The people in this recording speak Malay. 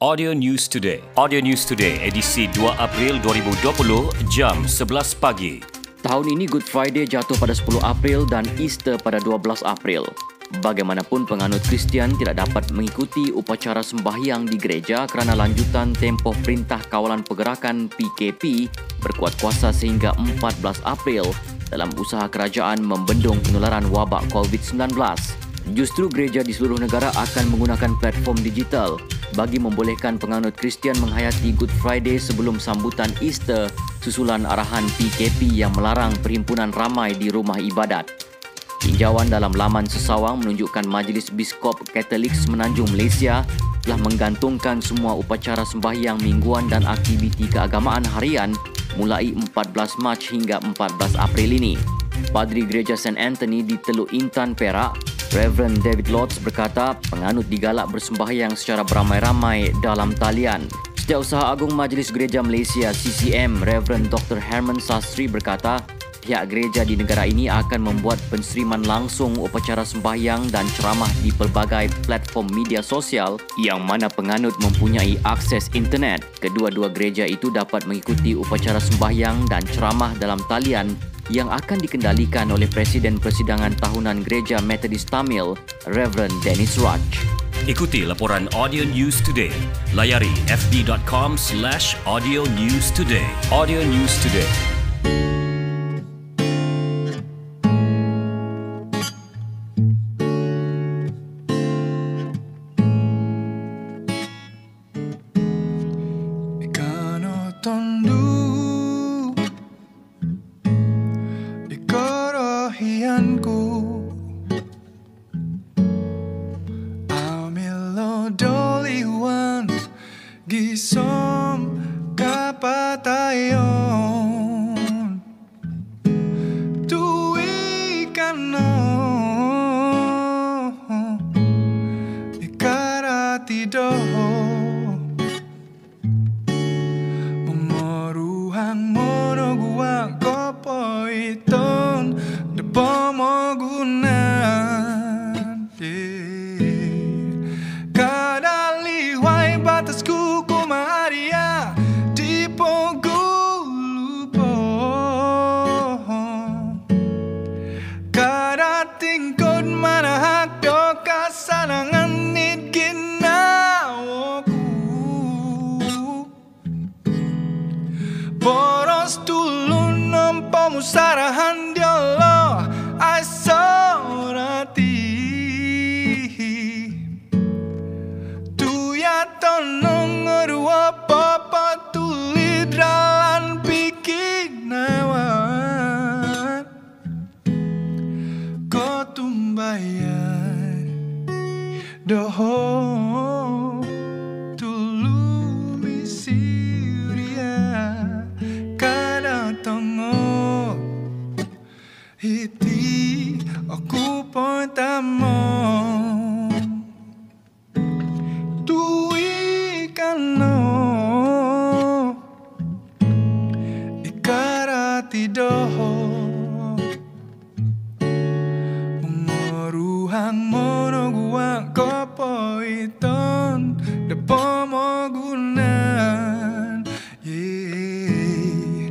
Audio News Today. Audio News Today edisi 2 April 2020 jam 11 pagi. Tahun ini Good Friday jatuh pada 10 April dan Easter pada 12 April. Bagaimanapun penganut Kristian tidak dapat mengikuti upacara sembahyang di gereja kerana lanjutan tempoh Perintah Kawalan Pergerakan PKP berkuat kuasa sehingga 14 April dalam usaha kerajaan membendung penularan wabak COVID-19. Justru gereja di seluruh negara akan menggunakan platform digital bagi membolehkan penganut Kristian menghayati Good Friday sebelum sambutan Easter susulan arahan PKP yang melarang perhimpunan ramai di rumah ibadat. Tinjauan dalam laman sesawang menunjukkan Majlis Biskop Katolik Semenanjung Malaysia telah menggantungkan semua upacara sembahyang mingguan dan aktiviti keagamaan harian mulai 14 Mac hingga 14 April ini. Padri Gereja St. Anthony di Teluk Intan, Perak, Reverend David Lotz berkata penganut digalak bersembahyang secara beramai-ramai dalam talian. Setiausaha Agung Majlis Gereja Malaysia CCM, Reverend Dr. Herman Sastri berkata, pihak gereja di negara ini akan membuat penseriman langsung upacara sembahyang dan ceramah di pelbagai platform media sosial yang mana penganut mempunyai akses internet. Kedua-dua gereja itu dapat mengikuti upacara sembahyang dan ceramah dalam talian yang akan dikendalikan oleh Presiden Persidangan Tahunan Gereja Methodist Tamil, Reverend Dennis Raj. Ikuti laporan Audio News Today. Layari fb.com slash audio news today. Audio News Today. Ikano Gisom kapatayon Tuwi kano Ikaratidoho Pengoruhang monoguang kopo iton. Depomogunan musarahan diolo ay sorati Tuya tonong ngerua papa tulid ralan pikinawan Ko tumbayan doho hiti aku potamon tuwi kano ikarati doho Mengoruhang monoguang kopo iton Depomogunan yeah.